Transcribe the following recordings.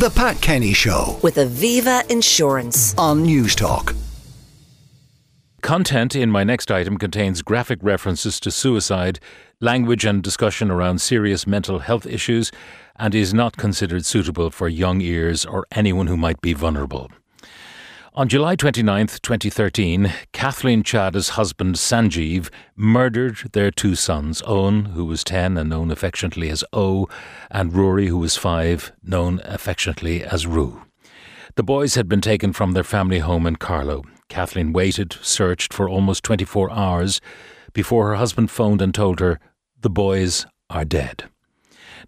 The Pat Kenny Show with Aviva Insurance. on Newstalk. Content in my next item contains graphic references to suicide, language and discussion around serious mental health issues, and is not considered suitable for young ears or anyone who might be vulnerable. On July 29th, 2013, Kathleen Chada's husband Sanjeev murdered their two sons, Eoghan, who was 10 and known affectionately as O, and Ruairi, who was 5, known affectionately as Ru. The boys had been taken from their family home in Carlow. Kathleen waited, searched for almost 24 hours before her husband phoned and told her, The boys are dead.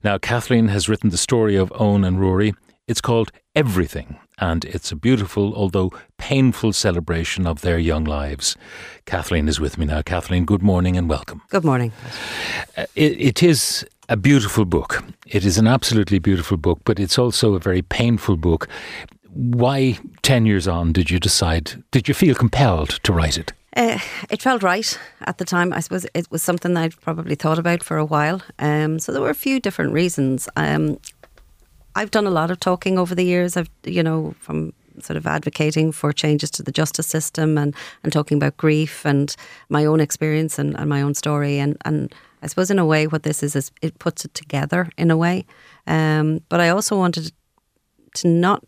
Now, Kathleen has written the story of Eoghan and Ruairi. It's called Everything, and it's a beautiful, although painful celebration of their young lives. Kathleen is with me now. Kathleen, good morning and welcome. Good morning. Uh, It, it is a beautiful book. It is an absolutely beautiful book, but it's also a very painful book. Why, 10 years on, did you decide, did you feel compelled to write it? Uh, it felt right at the time. I suppose it was something I'd probably thought about for a while. Um, so there were a few different reasons. Um, I've done a lot of talking over the years. I've, you know, from sort of advocating for changes to the justice system and, and talking about grief and my own experience and, and my own story. And, and I suppose in a way what this is, is it puts it together in a way. Um, but I also wanted to not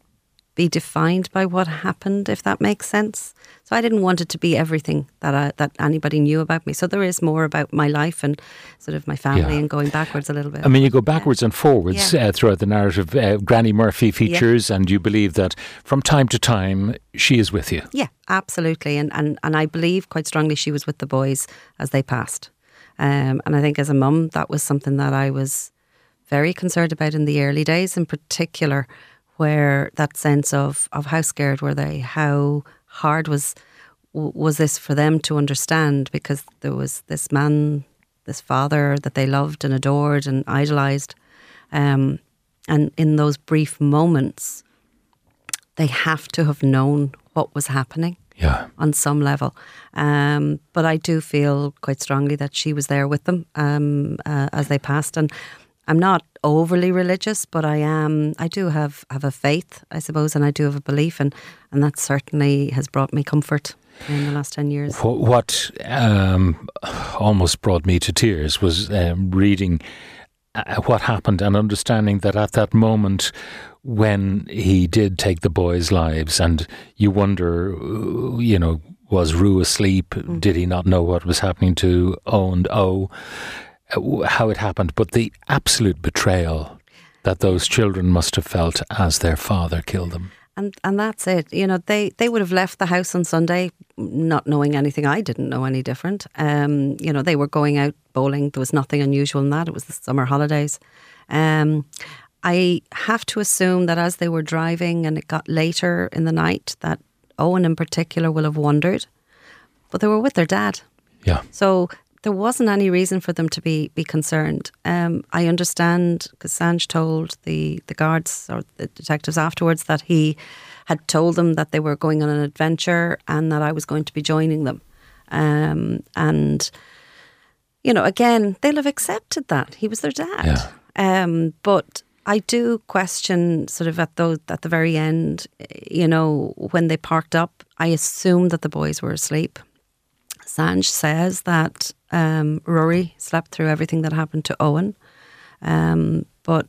be defined by what happened, if that makes sense. I didn't want it to be everything that I, that anybody knew about me. So there is more about my life and sort of my family Yeah. and going backwards a little bit. I mean, you go backwards and forwards Yeah. uh, throughout the narrative. Uh, Granny Murphy features, and you believe that from time to time she is with you. Yeah, absolutely. And, and, and I believe quite strongly she was with the boys as they passed. Um, and I think as a mum, that was something that I was very concerned about in the early days, in particular, where that sense of, of how scared were they, how hard was was this for them to understand, because there was this man, this father that they loved and adored and idolized. Um, and in those brief moments, they have to have known what was happening Yeah. on some level. Um, but I do feel quite strongly that she was there with them um, uh, as they passed. And I'm not overly religious, but I am. I do have have a faith, I suppose, and I do have a belief, and and that certainly has brought me comfort in the last ten years. What, what um, almost brought me to tears was um, reading uh, what happened and understanding that at that moment when he did take the boys' lives, and you wonder, uh, you know, was Ru asleep? Did he not know what was happening to O and O? Uh, How it happened, but the absolute betrayal that those children must have felt as their father killed them. And and that's it. You know, they they would have left the house on Sunday not knowing anything. I didn't know any different. Um, you know, they were going out bowling. There was nothing unusual in that. It was the summer holidays. Um, I have to assume that as they were driving and it got later in the night, that Eoghan in particular will have wondered. But they were with their dad. Yeah. So there wasn't any reason for them to be be concerned. Um, I understand because Sanj told the the guards or the detectives afterwards that he had told them that they were going on an adventure and that I was going to be joining them. Um, and you know, again, they'll have accepted that he was their dad. Yeah. Um, but I do question, sort of at those at the very end, you know, when they parked up. I assumed that the boys were asleep. Sanj says that um, Ruairi slept through everything that happened to Eoghan, um, but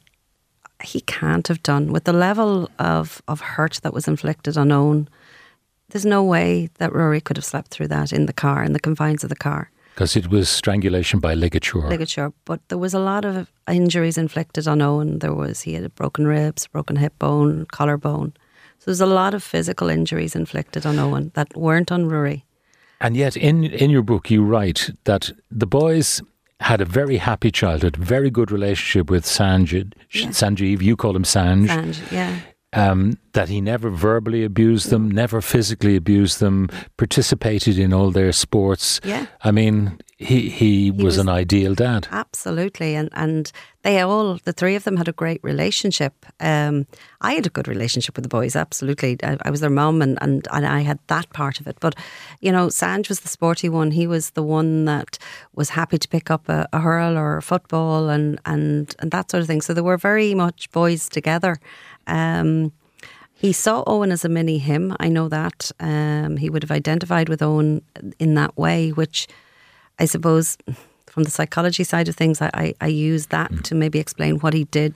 he can't have done with the level of, of hurt that was inflicted on Eoghan. There's no way that Ruairi could have slept through that in the car, in the confines of the car Because it was strangulation by ligature. ligature. But there was a lot of injuries inflicted on Eoghan. There was he had broken ribs, broken hip bone, collarbone. So there's a lot of physical injuries inflicted on Eoghan that weren't on Ruairi. And yet, in in your book, you write that the boys had a very happy childhood, very good relationship with Sanjeev. Sanjeev, you call him Sanj. Sanj, yeah. Um, that he never verbally abused them, never physically abused them, participated in all their sports. Yeah. I mean, he he, was, was- an ideal dad. Absolutely, and and they all the three of them had a great relationship. Um, I had a good relationship with the boys. Absolutely, I, I was their mum, and, and and I had that part of it. But you know, Sanj was the sporty one. He was the one that was happy to pick up a, a hurl or a football and and and that sort of thing. So they were very much boys together. Um, he saw Eoghan as a mini him. I know that. Um, he would have identified with Eoghan in that way, which I suppose from the psychology side of things, I, I, I use that Mm. to maybe explain what he did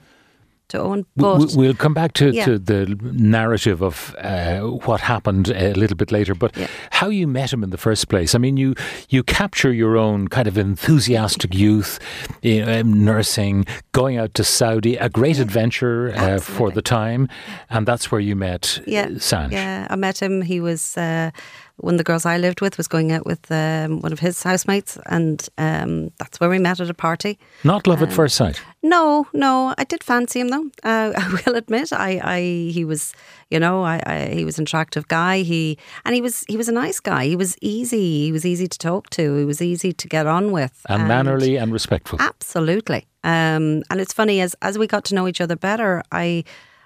to Eoghan. We- But we- We'll come back to, Yeah. to the narrative of uh, what happened a little bit later, but Yeah. how you met him in the first place. I mean, you you capture your own kind of enthusiastic youth, you know, um, nursing, going out to Saudi, a great adventure uh, for the time, and that's where you met yeah, Sanj. yeah, I met him. He was uh, one of the girls I lived with was going out with um, one of his housemates, and um, that's where we met at a party. Not love Um, at first sight. No, no, I did fancy him though. Uh, I will admit, I, I, he was, you know, I, I, he was an attractive guy. He and he was, he was a nice guy. He was easy. He was easy to talk to. He was easy to get on with. And mannerly and respectful. Absolutely. Um, and it's funny as as we got to know each other better, I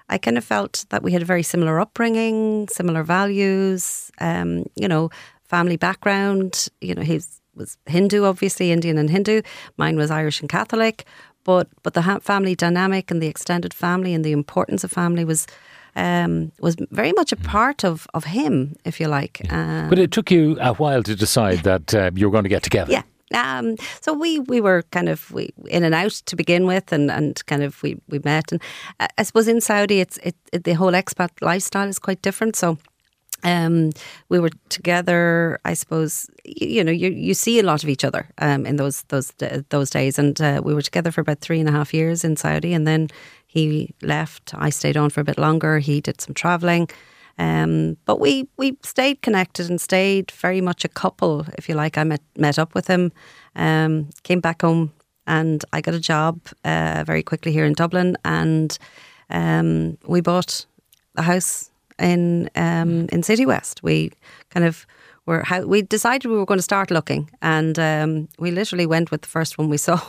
I kind of felt that we had a very similar upbringing, similar values. Um, you know, family background. You know, he was Hindu, obviously Indian and Hindu. Mine was Irish and Catholic. But but the ha- family dynamic and the extended family and the importance of family was. Um, was very much a part of, of him, if you like. Um, But it took you a while to decide that uh, you were going to get together. yeah. Um, so we, we were kind of we, in and out to begin with, and, and kind of we, we met. And I, suppose in Saudi, it's it, it the whole expat lifestyle is quite different. So um, we were together. I suppose you, you know you you see a lot of each other um, in those those those days, and uh, we were together for about three and a half years in Saudi, and then he left. I stayed on for a bit longer. He did some traveling. Um, but we, we stayed connected and stayed very much a couple, if you like. I met met up with him, um, came back home, and I got a job uh, very quickly here in Dublin, and um, we bought a house in um, in Citywest. We kind of were how we decided we were going to start looking, and um, we literally went with the first one we saw,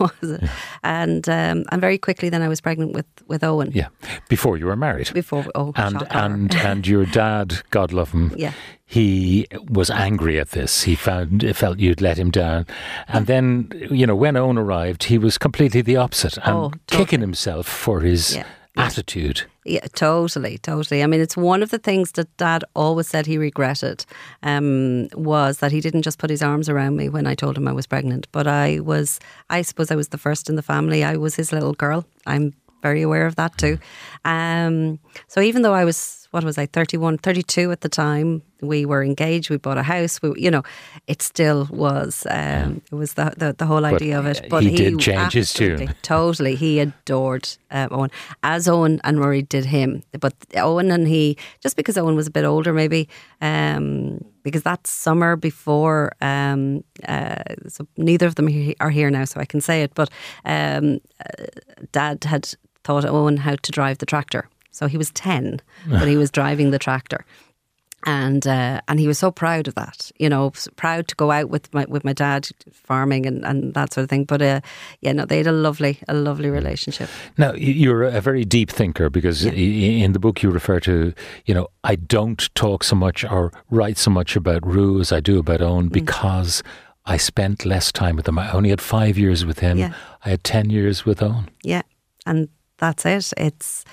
and um, and very quickly then I was pregnant with with Eoghan. Yeah. Before you were married. Before oh and and and your dad, God love him, Yeah. he was angry at this. He found felt you'd let him down, and then you know when Eoghan arrived, he was completely the opposite and Oh, kicking himself for his Yeah. Attitude. Yeah, totally, totally. I mean, it's one of the things that Dad always said he regretted um, was that he didn't just put his arms around me when I told him I was pregnant. But I was, I suppose, I was the first in the family. I was his little girl. I'm very aware of that too. Um, so even though I was, what was I, 31, 32 at the time, we were engaged, we bought a house, we, you know, it still was, um, it was the, the, the whole idea of it. But he did change his tune. Totally. He adored um, Eoghan, as Eoghan and Murray did him. But Eoghan and he, just because Eoghan was a bit older, maybe, um, because that summer before, um, uh, so neither of them he- are here now, so I can say it, but um, uh, Dad had taught Eoghan how to drive the tractor. So he was 10, but he was driving the tractor and uh, and he was so proud of that, you know, proud to go out with my with my dad farming and, and that sort of thing. But uh, yeah, no, they had a lovely a lovely relationship. Now you're a very deep thinker because i in the book you refer to, you know, I don't talk so much or write so much about Ru as I do about Mm. Eoghan because I spent less time with him. I only had five years with him. Yeah. I had ten years with Eoghan. Yeah, and that's it. It's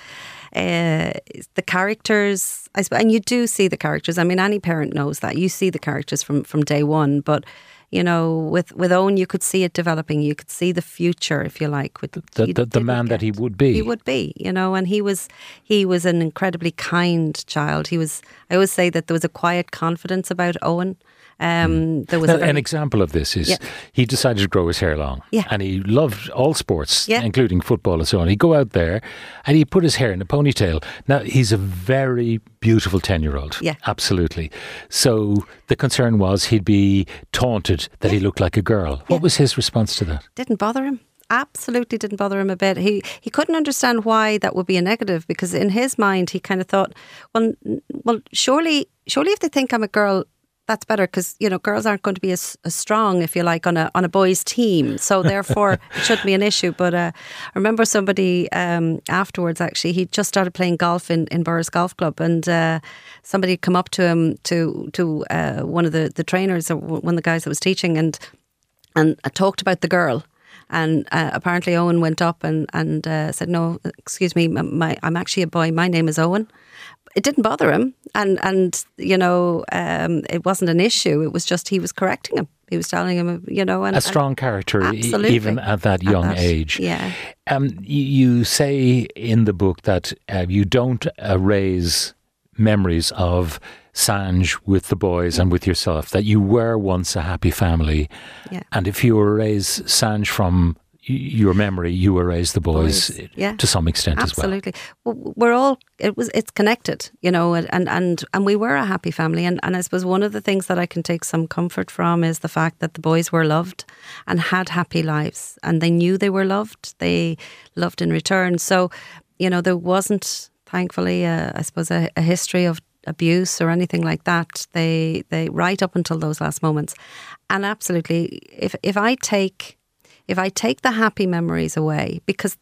uh, the characters, I suppose, and you do see the characters. I mean, any parent knows that you see the characters from from day one, but. You know, with with Eoghan, you could see it developing. You could see the future, if you like. With The- the- the man that he would be. He would be, you know, and he was he was an incredibly kind child. He was. I always say that there was a quiet confidence about Eoghan. Um, there was Now, very, an example of this is Yeah. he decided to grow his hair long. Yeah. And he loved all sports, Yeah. including football and so on. He'd go out there and he'd put his hair in a ponytail. Now, he's a very beautiful 10 year old. Yeah. Absolutely. So the concern was he'd be taunted that he looked like a girl. What was his response to that? didn't bother him. Absolutely didn't bother him a bit. He he couldn't understand why that would be a negative because in his mind he kind of thought, well, n- well, surely, surely if they think I'm a girl, that's better because you know girls aren't going to be as, as strong if you like on a on a boys team. So therefore, it shouldn't be an issue. But uh, I remember somebody um, afterwards actually he just started playing golf in in Borris Golf Club and. Uh, Somebody had come up to him to to uh, one of the, the trainers or one of the guys that was teaching and and I talked about the girl. And uh, apparently Eoghan went up and and uh, said, "No, excuse me, my, I'm actually a boy. My name is Eoghan." It didn't bother him, and and you know, um, it wasn't an issue. It was just he was correcting him. He was telling him, you know, and A strong character, e- Absolutely. even at that young that, age. yeah. Um, you, you say in the book that uh, you don't erase memories of Sanj with the boys and with yourself, that you were once a happy family. Yeah. And if you erase Sanj from your memory, you erase the boys, Boys, yeah. to some extent as well. Absolutely. We're all it was it's connected, you know, and and and, and we were a happy family and, and I suppose one of the things that I can take some comfort from is the fact that the boys were loved and had happy lives and they knew they were loved. They loved in return. So, you know, there wasn't thankfully a, I suppose a, a history of abuse or anything like that. They they right up until those last moments. And absolutely if if I take if I take the happy memories away because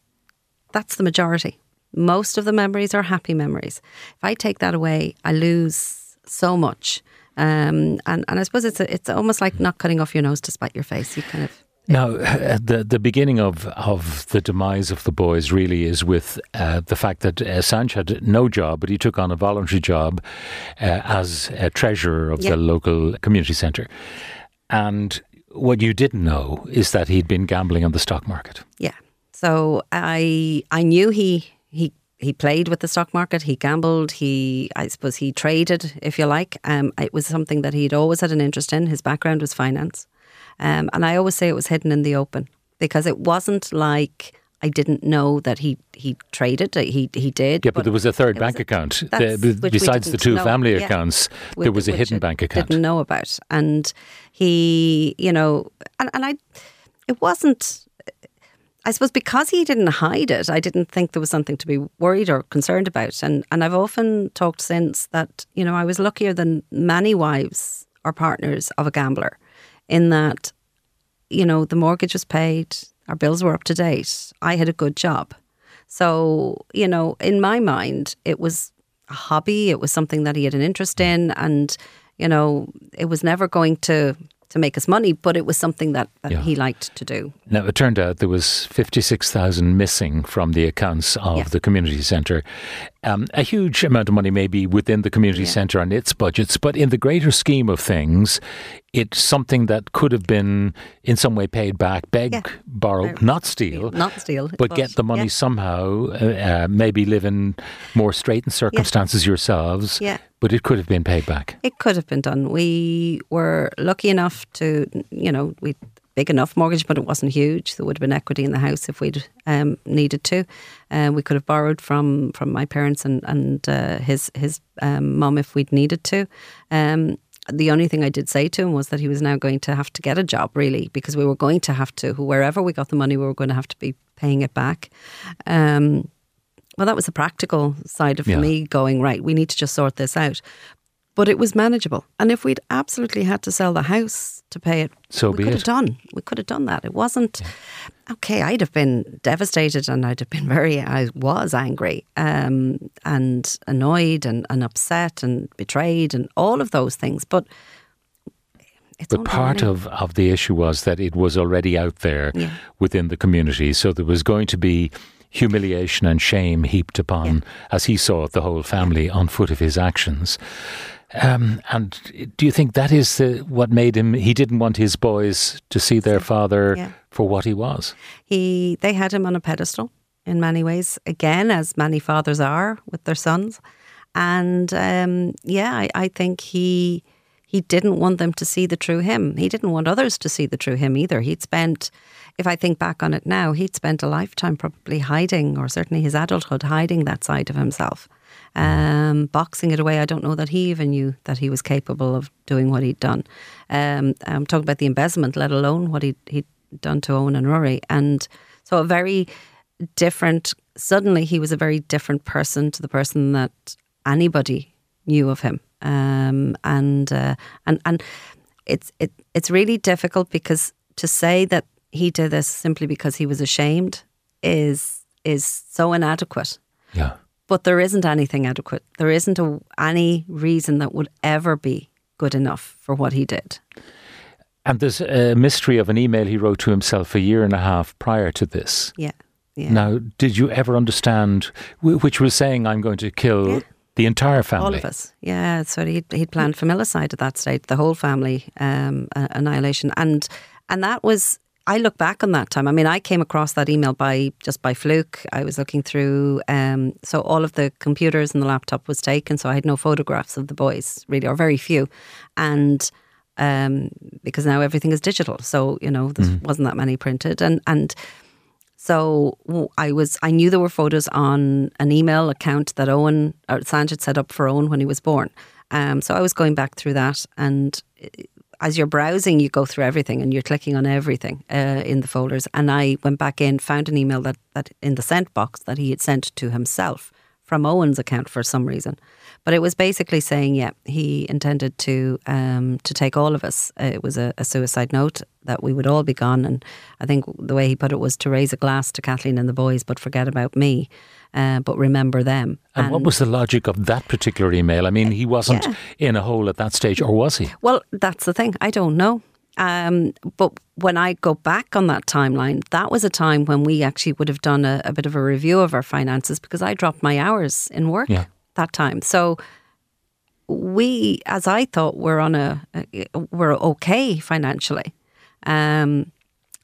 that's the majority. Most of the memories are happy memories. If I take that away, I lose so much. Um, and, and I suppose it's a, it's almost like not cutting off your nose to spite your face. You kind of Now, uh, the the beginning of, of the demise of the boys really is with uh, the fact that uh, Sanj had no job, but he took on a voluntary job uh, as a treasurer of Yeah. the local community centre. And what you didn't know is that he'd been gambling on the stock market. Yeah. So I I knew he he he played with the stock market. He gambled. He I suppose he traded, if you like. Um, it was something that he'd always had an interest in. His background was finance, um, and I always say it was hidden in the open because it wasn't like. I didn't know that he he traded. Uh, he he did. Yeah, but, there was a third bank a- account. that's The- which we besides the two know. family Yeah. accounts, With- there was a hidden I bank account. Didn't know about, and he, you know, and, and I, it wasn't. I suppose because he didn't hide it, I didn't think there was something to be worried or concerned about. And and I've often talked since that you know I was luckier than many wives or partners of a gambler, in that, you know, the mortgage was paid, our bills were up to date, I had a good job, so you know, in my mind, it was a hobby. It was something that he had an interest mm. in, and you know, it was never going to to make us money, but it was something that, that Yeah. he liked to do. Now, it turned out there was 56,000 missing from the accounts of Yeah. the community centre. Um, a huge amount of money maybe within the community Yeah. centre and its budgets, but in the greater scheme of things, it's something that could have been in some way paid back, beg, Yeah. borrow, Or not steal. Not steal, But get the money yeah. somehow, uh, uh, maybe live in more straitened circumstances yourselves, Yeah. but it could have been paid back. It could have been done. We were lucky enough to, you know, we big enough mortgage, but it wasn't huge. There would have been equity in the house if we'd um, needed to. Uh, we could have borrowed from from my parents and and uh, his his um, mum if we'd needed to. Um, the only thing I did say to him was that he was now going to have to get a job, really, because we were going to have to, wherever we got the money, we were going to have to be paying it back. Um, well, that was the practical side of Yeah. me going, right, we need to just sort this out. But it was manageable. And if we'd absolutely had to sell the house to pay it, So we could it. have done. We could have done that. It wasn't okay. I'd have been devastated and I'd have been very, I was angry um, and annoyed and, and upset and betrayed and all of those things. But it's But part of, of the issue was that it was already out there Yeah. within the community. So there was going to be humiliation and shame heaped upon, as he saw it, the whole family on foot of his actions. Um, and do you think that is the, what made him? He didn't want his boys to see their father Yeah. for what he was. He they had him on a pedestal in many ways, again as many fathers are with their sons, and um, yeah, I, I think he he didn't want them to see the true him. He didn't want others to see the true him either. He'd spent, if I think back on it now, he'd spent a lifetime probably hiding, or certainly his adulthood hiding that side of himself. Um, boxing it away. I don't know that he even knew that he was capable of doing what he'd done. Um, I'm talking about the embezzlement, let alone what he'd, he'd done to Eoghan and Ruairi. And so a very different, suddenly he was a very different person to the person that anybody knew of him. Um, and, uh, and, and it's, it, it's really difficult because to say that he did this simply because he was ashamed is, is so inadequate Yeah. But there isn't anything adequate. There isn't a, any reason that would ever be good enough for what he did. And there's a mystery of an email he wrote to himself a year and a half prior to this. Yeah. Yeah. Now, did you ever understand, which was saying, I'm going to kill Yeah. the entire family? All of us. Yeah. So he'd, he'd planned familicide at that stage, the whole family um, uh, annihilation. And and that was, I look back on that time. I mean, I came across that email by just by fluke. I was looking through, um, so all of the computers and the laptop was taken. So I had no photographs of the boys, really, or very few. And um, because now everything is digital. So, you know, there wasn't that many printed. And, and, so I was I knew there were photos on an email account that Eoghan or Sanj had set up for Eoghan when he was born. Um, so I was going back through that, and uh, as you're browsing, you go through everything and you're clicking on everything uh, in the folders. And I went back in, found an email that that in the sent box that he had sent to himself from Eoghan's account for some reason. But it was basically saying, yeah, he intended to um, to take all of us. Uh, it was a, a suicide note that we would all be gone. And I think the way he put it was to raise a glass to Kathleen and the boys, but forget about me, uh, but remember them. And, what was the logic of that particular email? I mean, he wasn't Yeah. in a hole at that stage, or was he? Well, that's the thing. I don't know. Um, but when I go back on that timeline, that was a time when we actually would have done a, a bit of a review of our finances because I dropped my hours in work Yeah. that time. So we, as I thought, were on a, were okay financially. Um,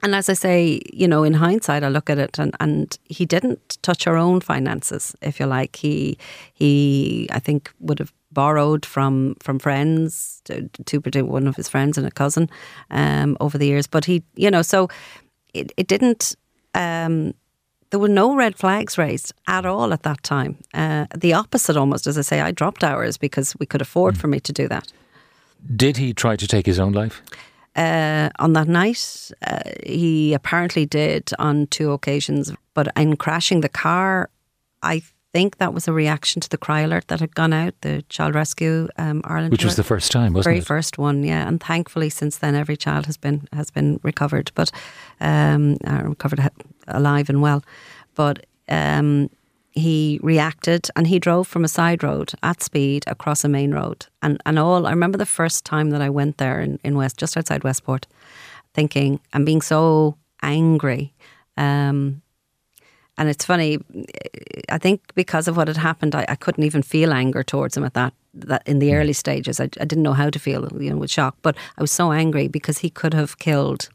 and as I say, you know, in hindsight, I look at it, and, and he didn't touch our own finances, if you like. He he, I think, would have borrowed from from friends, to, to one of his friends and a cousin, um, over the years. But he, you know, so it it didn't. Um, there were no red flags raised at all at that time. Uh, the opposite, almost, as I say, I dropped hours because we could afford for me to do that. Did he try to take his own life? Uh, on that night. Uh, he apparently did on two occasions, but in crashing the car, I think that was a reaction to the cry alert that had gone out, the Child Rescue um, Ireland, Which was the first time, wasn't very it? first one, yeah. And thankfully, since then, every child has been has been recovered, but um, uh, recovered alive and well. But um, he reacted and he drove from a side road at speed across a main road. And and all I remember the first time that I went there in, in West, just outside Westport, thinking and being so angry. Um, and it's funny, I think because of what had happened, I, I couldn't even feel anger towards him at that. That in the early stages, I, I didn't know how to feel, you know, with shock. But I was so angry because he could have killed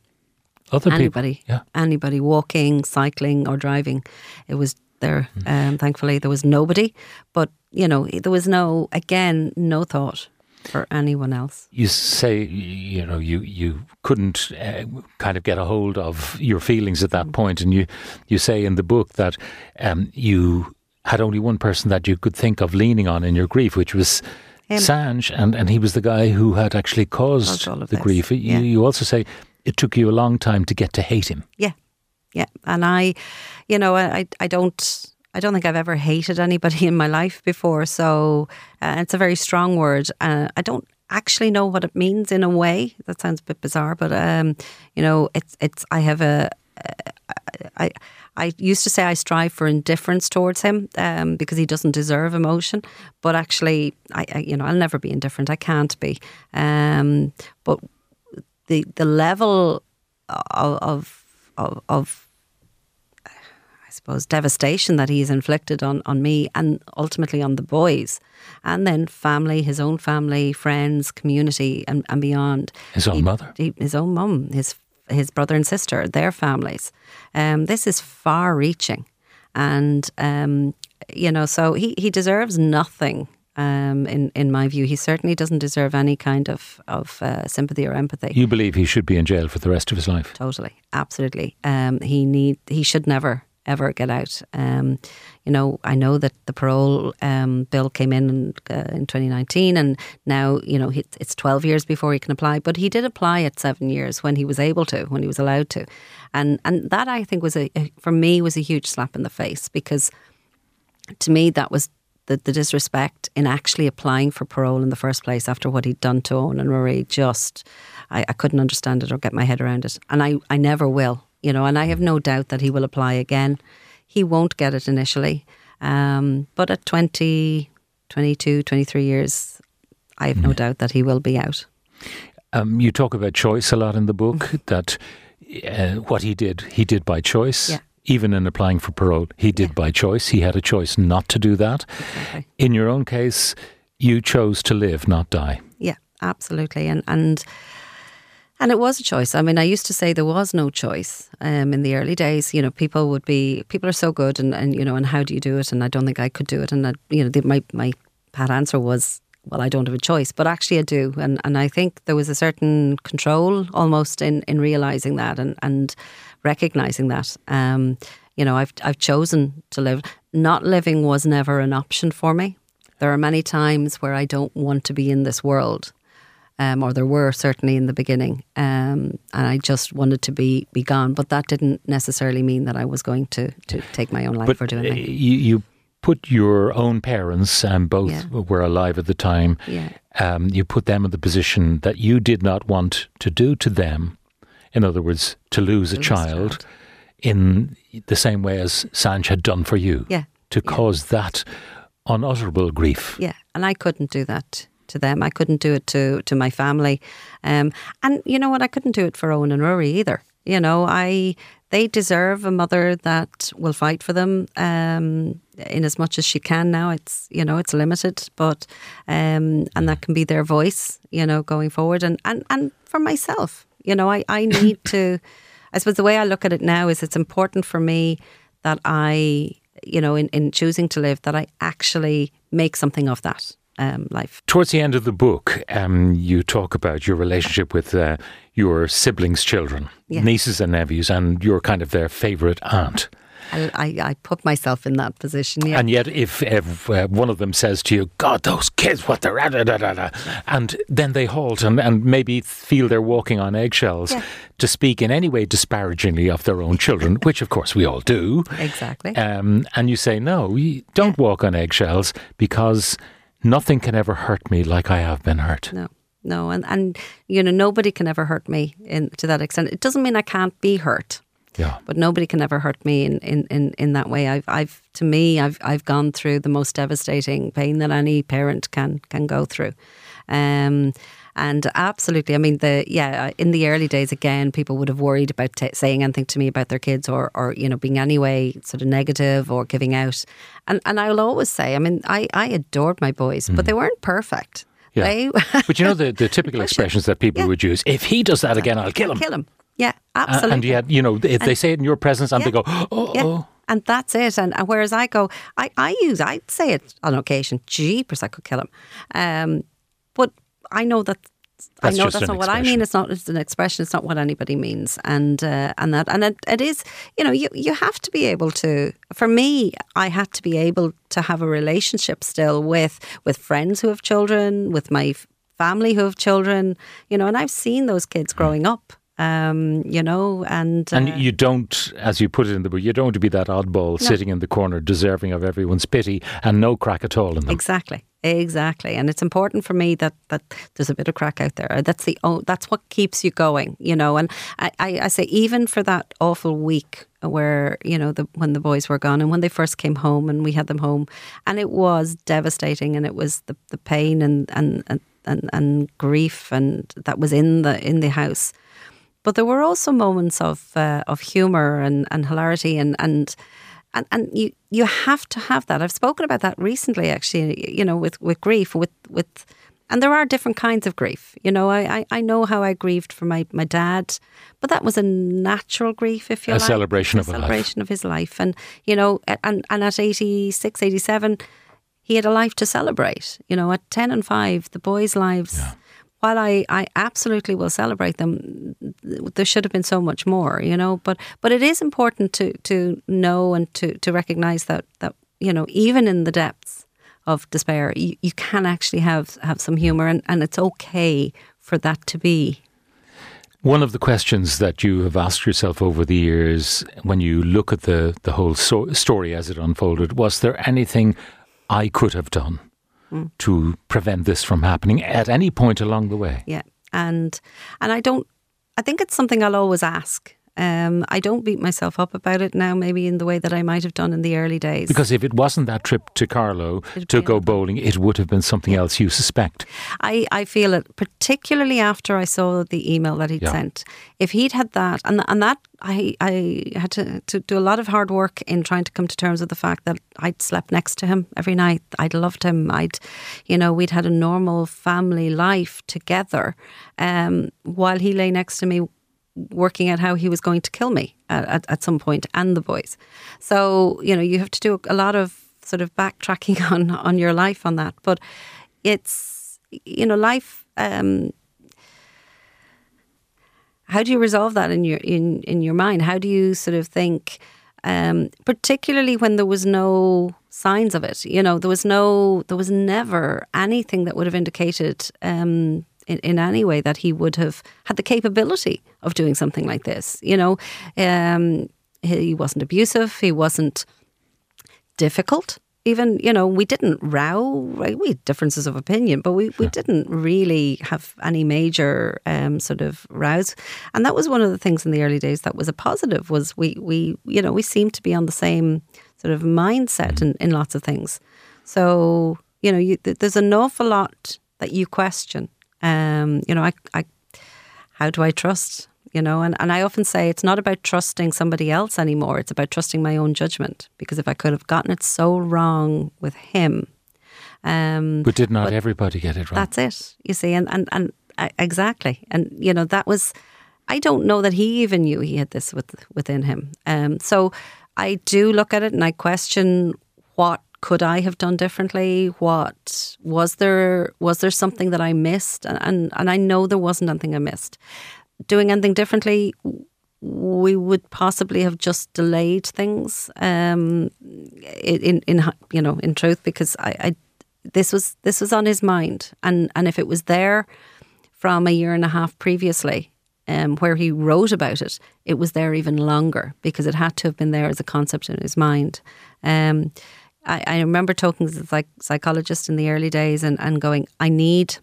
Other anybody, people. Yeah. anybody walking, cycling, or driving. It was there. Um, thankfully, there was nobody. But you know, there was no again, no thought for anyone else. You say, you know, you, you couldn't uh, kind of get a hold of your feelings at Mm. that point, and you, you say in the book that um, you had only one person that you could think of leaning on in your grief, which was Him. Sanj, and, and he was the guy who had actually caused Caused the this, grief. You, yeah. you also say it took you a long time to get to hate him. Yeah, yeah. And I, you know, I, I- don't. I don't think I've ever hated anybody in my life before. So uh, it's a very strong word. Uh, I don't actually know what it means in a way. That sounds a bit bizarre, but um, you know, it's it's. I have a. I I used to say I strive for indifference towards him um, because he doesn't deserve emotion. But actually, I, I you know I'll never be indifferent. I can't be. Um, but the the level of of of, suppose devastation that he's inflicted on on me and ultimately on the boys, and then family, his own family, friends, community, and, and beyond. His own He- mother. he- his own mum, his his brother and sister, their families. Um, this is far reaching, and um, you know, so he he deserves nothing. Um, in in my view, he certainly doesn't deserve any kind of of uh, sympathy or empathy. You believe he should be in jail for the rest of his life. Totally, absolutely. Um, he need he should never ever get out. Um, you know, I know that the parole um, bill came in uh, in 2019, and now you know it's 12 years before he can apply. But he did apply at seven years when he was able to, when he was allowed to, and and that I think was a a- for me was a huge slap in the face because to me that was. The, the disrespect in actually applying for parole in the first place after what he'd done to Eoghan and Marie just I, I couldn't understand it or get my head around it and I, I never will you know and I have no doubt that he will apply again he won't get it initially um, but at 20 22 23 years I have no doubt that he will be out Um, you talk about choice a lot in the book. That uh, what he did, he did by choice. Yeah. Even in applying for parole, he did Yeah. by choice. He had a choice not to do that. Exactly. In your own case, you chose to live, not die. Yeah, absolutely. And and and it was a choice. I mean, I used to say there was no choice um, in the early days. You know, people would be people are so good, and, and you know, and how do you do it? And I don't think I could do it. And I, you know, the, my my pat answer was, well, I don't have a choice, but actually I do. And and I think there was a certain control almost in in realizing that and and recognizing that. Um, you know, I've I've chosen to live. Not living was never an option for me. There are many times where I don't want to be in this world, um, or there were certainly in the beginning, um, and I just wanted to be be gone. But that didn't necessarily mean that I was going to to take my own life But or do uh, anything. you, you put your own parents, and both Yeah. were alive at the time. Yeah. Um, you put them in the position that you did not want to do to them. In other words, to lose a Lose a child, child. in the same way as Sanj had done for you. Yeah, To yeah. cause that unutterable grief. Yeah, and I couldn't do that to them. I couldn't do it to to my family, um, and you know what? I couldn't do it for Eoghan and Ruairi either. You know, I they deserve a mother that will fight for them um, in as much as she can. Now it's you know it's limited, but um, and that can be their voice. You know, going forward, and and and for myself, you know, I I need to. I suppose the way I look at it now is it's important for me that I, you know, in, in choosing to live, that I actually make something of that um, life. Towards the end of the book, um, you talk about your relationship with uh, your siblings' children, Yeah. nieces and nephews, and you're kind of their favourite aunt. I, I, I put myself in that position. Yeah. And yet, if, if uh, one of them says to you, God, those kids, what they're at, da, da, da, da," and then they halt and, and maybe feel they're walking on eggshells Yeah. to speak in any way disparagingly of their own children, which of course we all do. exactly. Um, and you say, no, you don't walk on eggshells because nothing can ever hurt me like I have been hurt. no, no, and and you know nobody can ever hurt me in to that extent. It doesn't mean I can't be hurt. Yeah. but nobody can ever hurt me in, in, in, in that way. I've, I've to me, I've I've gone through the most devastating pain that any parent can can go through, um, and absolutely, I mean the yeah in the early days again, people would have worried about t- saying anything to me about their kids or or you know being anyway sort of negative or giving out, and and I'll always say, I mean, I I adored my boys, but they weren't perfect. Yeah. They, But you know the, the typical expressions that people Yeah. would use if he does that again, I'll kill him. kill them. Yeah, absolutely. And yet, you know, if they say it in your presence and they go, oh, Yeah. oh. And that's it. And, and whereas I go, I, I use, I'd say it on occasion, jeepers, I could kill him. Um, I know that. That's I know that's not what I mean. It's not. It's an expression. It's not what anybody means, and uh, and that and it, it is. You know, you you have to be able to. For me, I had to be able to have a relationship still with with friends who have children, with my family who have children. You know, and I've seen those kids growing up. Um, you know, and And uh, you don't, as you put it in the book, you don't want to be that oddball sitting in the corner deserving of everyone's pity and no crack at all in them. Exactly, exactly, and it's important for me that that there's a bit of crack out there. That's the oh, that's what keeps you going, you know. And I, I, I say even for that awful week where you know the when the boys were gone and when they first came home and we had them home, and it was devastating, and it was the the pain and and and, and, and grief and that was in the in the house. But there were also moments of uh, of humor and, and hilarity and and and, and you you have to have that. I've spoken about that recently, actually. You know, with, with grief, with with, and there are different kinds of grief. You know, I, I, I know how I grieved for my, my dad, but that was a natural grief, if you A like, celebration a of a life. celebration of his life, and you know, and and at 86, 87, he had a life to celebrate. You know, at ten and five, the boys' lives. While I, I absolutely will celebrate them, there should have been so much more, you know. But but it is important to to know and to to recognize that that you know even in the depths of despair, you, you can actually have have some humor, and, and it's okay for that to be. One of the questions that you have asked yourself over the years, when you look at the, the whole so- story as it unfolded, was there anything I could have done to prevent this from happening at any point along the way? Yeah, and and I don't. I think it's something I'll always ask. Um, I don't beat myself up about it now, maybe in the way that I might have done in the early days. Because if it wasn't that trip to Carlow It'd to go bowling, it would have been something else, you suspect. I, I feel it, particularly after I saw the email that he'd Yeah. sent. If he'd had that, and and that I I had to, to do a lot of hard work in trying to come to terms with the fact that I'd slept next to him every night. I'd loved him. I'd, you know, we'd had a normal family life together, um, while he lay next to me. Working out how he was going to kill me at, at, at some point, and the boys. So you know you have to do a lot of sort of backtracking on on your life on that. But it's you know life um how do you resolve that in your in in your mind how do you sort of think um particularly when there was no signs of it you know there was no there was never anything that would have indicated um in, in any way that he would have had the capability of doing something like this you know um he wasn't abusive he wasn't difficult. Even you know, we didn't row. Right? We had differences of opinion, but we, we didn't really have any major um, sort of rows. And that was one of the things in the early days that was a positive. Was we we you know we seemed to be on the same sort of mindset in, in lots of things. So you know, you, there's an awful lot that you question. Um, you know, I, I how do I trust? You know, and, and I often say it's not about trusting somebody else anymore. It's about trusting my own judgment. Because if I could have gotten it so wrong with him, um, But did not everybody get it wrong? that's it. You see, and and and uh, exactly, and you know that was. I don't know that he even knew he had this with, within him. Um, so I do look at it and I question what could I have done differently? What was there? Was there something that I missed? And and, and I know there wasn't anything I missed. Doing anything differently, we would possibly have just delayed things. Um, in in you know in truth, because I, I this was this was on his mind, and and if it was there from a year and a half previously, um, where he wrote about it, it was there even longer because it had to have been there as a concept in his mind. Um, I, I remember talking to the psychologist in the early days and, and going, I need,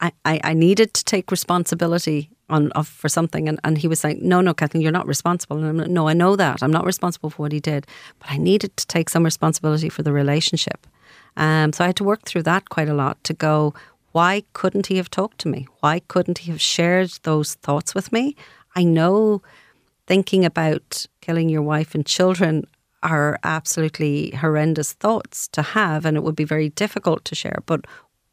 I, I, I needed to take responsibility on of, for something, and, and he was saying, no, no, Kathleen, you're not responsible. And I'm like, no, I know that I'm not responsible for what he did, but I needed to take some responsibility for the relationship. Um, so I had to work through that quite a lot to go, why couldn't he have talked to me? Why couldn't he have shared those thoughts with me? I know thinking about killing your wife and children are absolutely horrendous thoughts to have, and it would be very difficult to share. But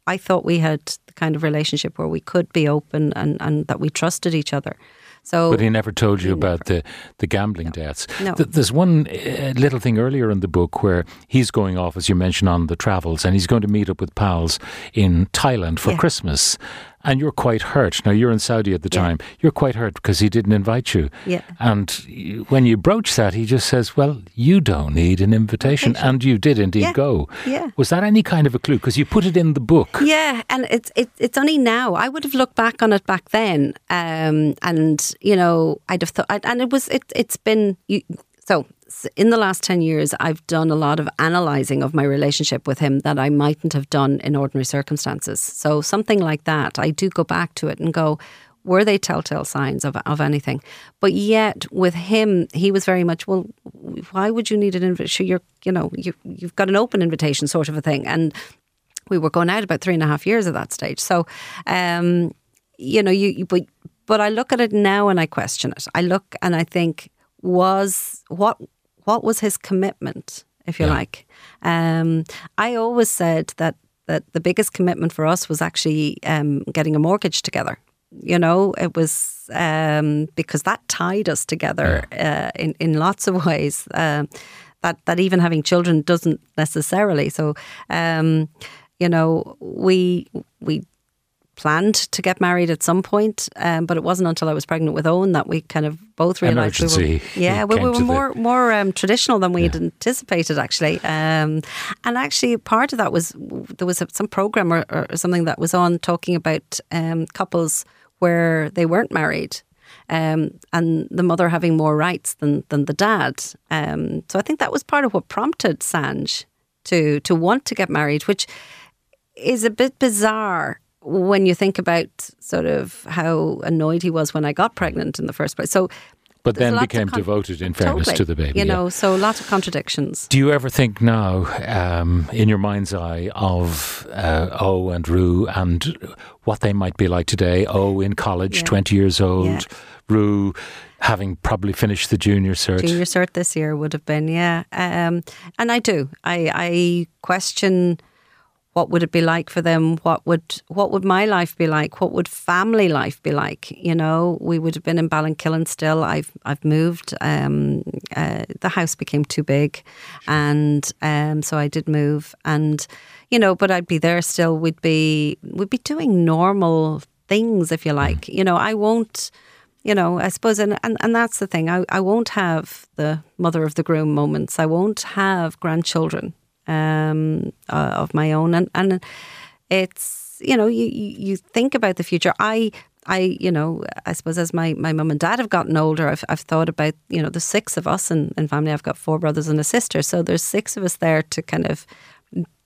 I thought we had the kind of relationship where we could be open and, and that we trusted each other. So, But he never told you about the, the gambling debts. No. Th- There's one uh, little thing earlier in the book where he's going off, as you mentioned, on the travels, and he's going to meet up with pals in Thailand for Yeah. Christmas. And you're quite hurt. Now, you're in Saudi at the Yeah. time. You're quite hurt because he didn't invite you. Yeah. And when you broach that, he just says, Well, you don't need an invitation. Invitation. And you did indeed Yeah. go. Yeah. Was that any kind of a clue? Because you put it in the book. Yeah, and it's it, it's only now. I would have looked back on it back then, um, and you know, I'd have thought, and it was it. It's been you, so. In the last ten years, I've done a lot of analysing of my relationship with him that I mightn't have done in ordinary circumstances. So something like that, I do go back to it and go, were they telltale signs of of anything? But yet, with him, he was very much well. Why would you need an invitation? You're, you know, you you've got an open invitation, sort of a thing, and we were going out about three and a half years at that stage. So, um, you know, you, you but but I look at it now and I question it. I look and I think was what what was his commitment, if you Yeah. like. Um, I always said that that the biggest commitment for us was actually um, getting a mortgage together. You know, it was um, because that tied us together uh, in in lots of ways. Um, that that even having children doesn't necessarily. So, um, you know, we we planned to get married at some point, um, but it wasn't until I was pregnant with Eoghan that we kind of both realised we were yeah, we, we were to the- more more um, traditional than we had anticipated actually. Um, and actually, part of that was there was a, some program or, or something that was on talking about um, couples where they weren't married. Um, and the mother having more rights than than the dad. Um, so I think that was part of what prompted Sanj to to want to get married, which is a bit bizarre when you think about sort of how annoyed he was when I got pregnant in the first place. So but then became con- devoted in fairness totally, to the baby. You yeah. know, so lots of contradictions. Do you ever think now, um, in your mind's eye, of uh, O and Ru and what they might be like today? O in college, Yeah. 20 years old, Yeah. Ru having probably finished the junior cert. Junior cert this year would have been, yeah. Um, and I do. I, I question what would it be like for them? What would what would my life be like? What would family life be like? You know, we would have been in Ballinkillen still. I've I've moved. Um, uh, the house became too big, and um, so I did move. And you know, but I'd be there still. We'd be we'd be doing normal things, if you like. You know, I won't you know, I suppose, and, and, and that's the thing. I, I won't have the mother of the groom moments. I won't have grandchildren um, uh, of my own, and and it's you know, you you think about the future. I I you know, I suppose as my my mum and dad have gotten older, I've I've thought about you know the six of us in, in family. I've got four brothers and a sister, so there's six of us there to kind of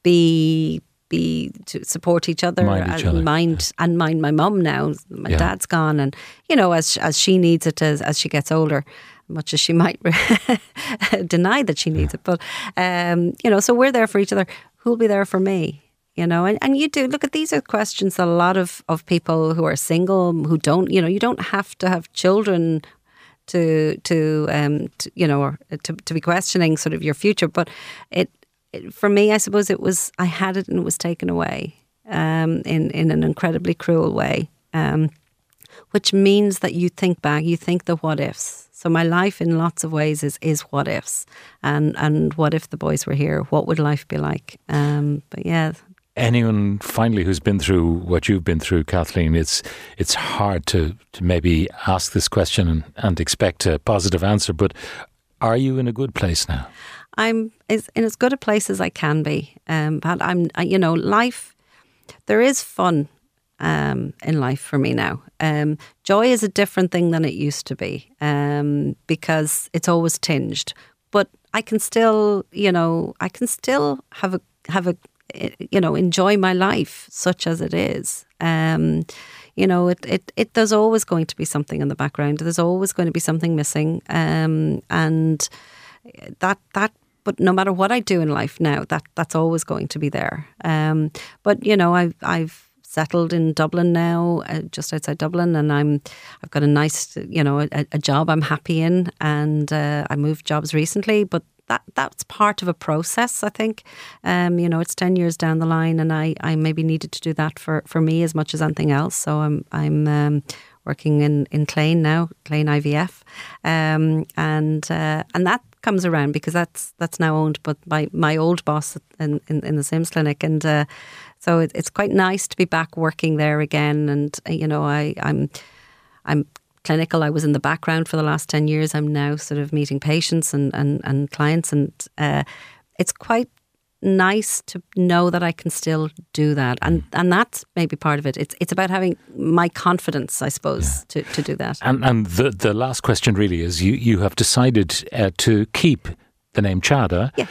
be be to support each other Mind and other, mind and mind my mum now. My Yeah. dad's gone, and you know as as she needs it as as she gets older, much as she might deny that she needs it, but um, you know, so we're there for each other. Who'll be there for me? You know, and, and you do look at these are questions that a lot of, of people who are single who don't, you know, you don't have to have children to to um to, you know or to to be questioning sort of your future, but it, it for me, I suppose it was I had it and it was taken away um in in an incredibly cruel way. Um, which means that you think back, you think the what ifs. So my life, in lots of ways, is is what ifs, and and what if the boys were here? What would life be like? Um, but yeah, Anyone finally who's been through what you've been through, Kathleen, it's it's hard to, to maybe ask this question and, and expect a positive answer. But are you in a good place now? I'm as, in as good a place as I can be. Um, but I'm, you know, life. There is fun um, in life for me now. Um, joy is a different thing than it used to be um, because it's always tinged. But I can still, you know, I can still have a have a, you know, enjoy my life such as it is. Um, you know, it, it, it there's always going to be something in the background. There's always going to be something missing, um, and that that but no matter what I do in life now, that that's always going to be there. Um, but you know, I've I've settled in Dublin now, uh, just outside Dublin, and I'm I've got a nice you know a, a job I'm happy in, and uh, I moved jobs recently, but. That, that's part of a process, I think. Um, you know, it's ten years down the line, and I, I maybe needed to do that for, for me as much as anything else. So I'm I'm um, working in in Clane now, Clane IVF, um, and uh, and that comes around because that's that's now owned but by my old boss in in, in the Sims clinic, and uh, so it, it's quite nice to be back working there again. And uh, you know, I I'm I'm clinical. I was in the background for the last ten years. I'm now sort of meeting patients and and, and clients, and uh, it's quite nice to know that I can still do that, and and that's maybe part of it. It's it's about having my confidence, I suppose, to, to do that. And and the the last question really is you you have decided uh, to keep the name Chada Yeah.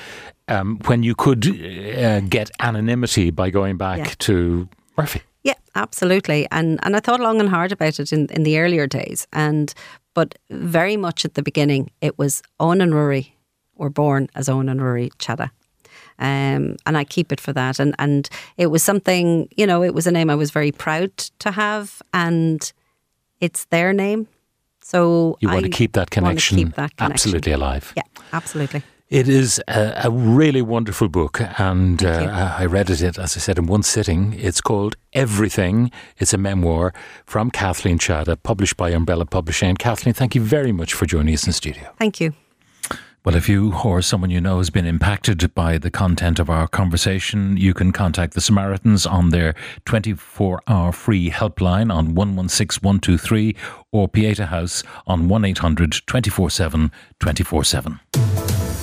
Um, when you could uh, get anonymity by going back Yeah. to Murphy. Yeah, absolutely. And and I thought long and hard about it in, in the earlier days. And but very much at the beginning, it was Eoghan and Ruairi were born as Eoghan and Ruairi Chada. Um, and I keep it for that. And and it was something, you know, it was a name I was very proud to have, and it's their name. So You want I to keep that connection, keep that connection. absolutely alive. Yeah, absolutely. It is a, a really wonderful book, and uh, I read it, as I said, in one sitting. It's called Everything. It's a memoir from Kathleen Chada, published by Umbrella Publishing. And Kathleen, thank you very much for joining us in the studio. Thank you. Well, if you or someone you know has been impacted by the content of our conversation, you can contact the Samaritans on their 24 hour free helpline on 116 123 or Pieta House on 1 800 24 7 24 7.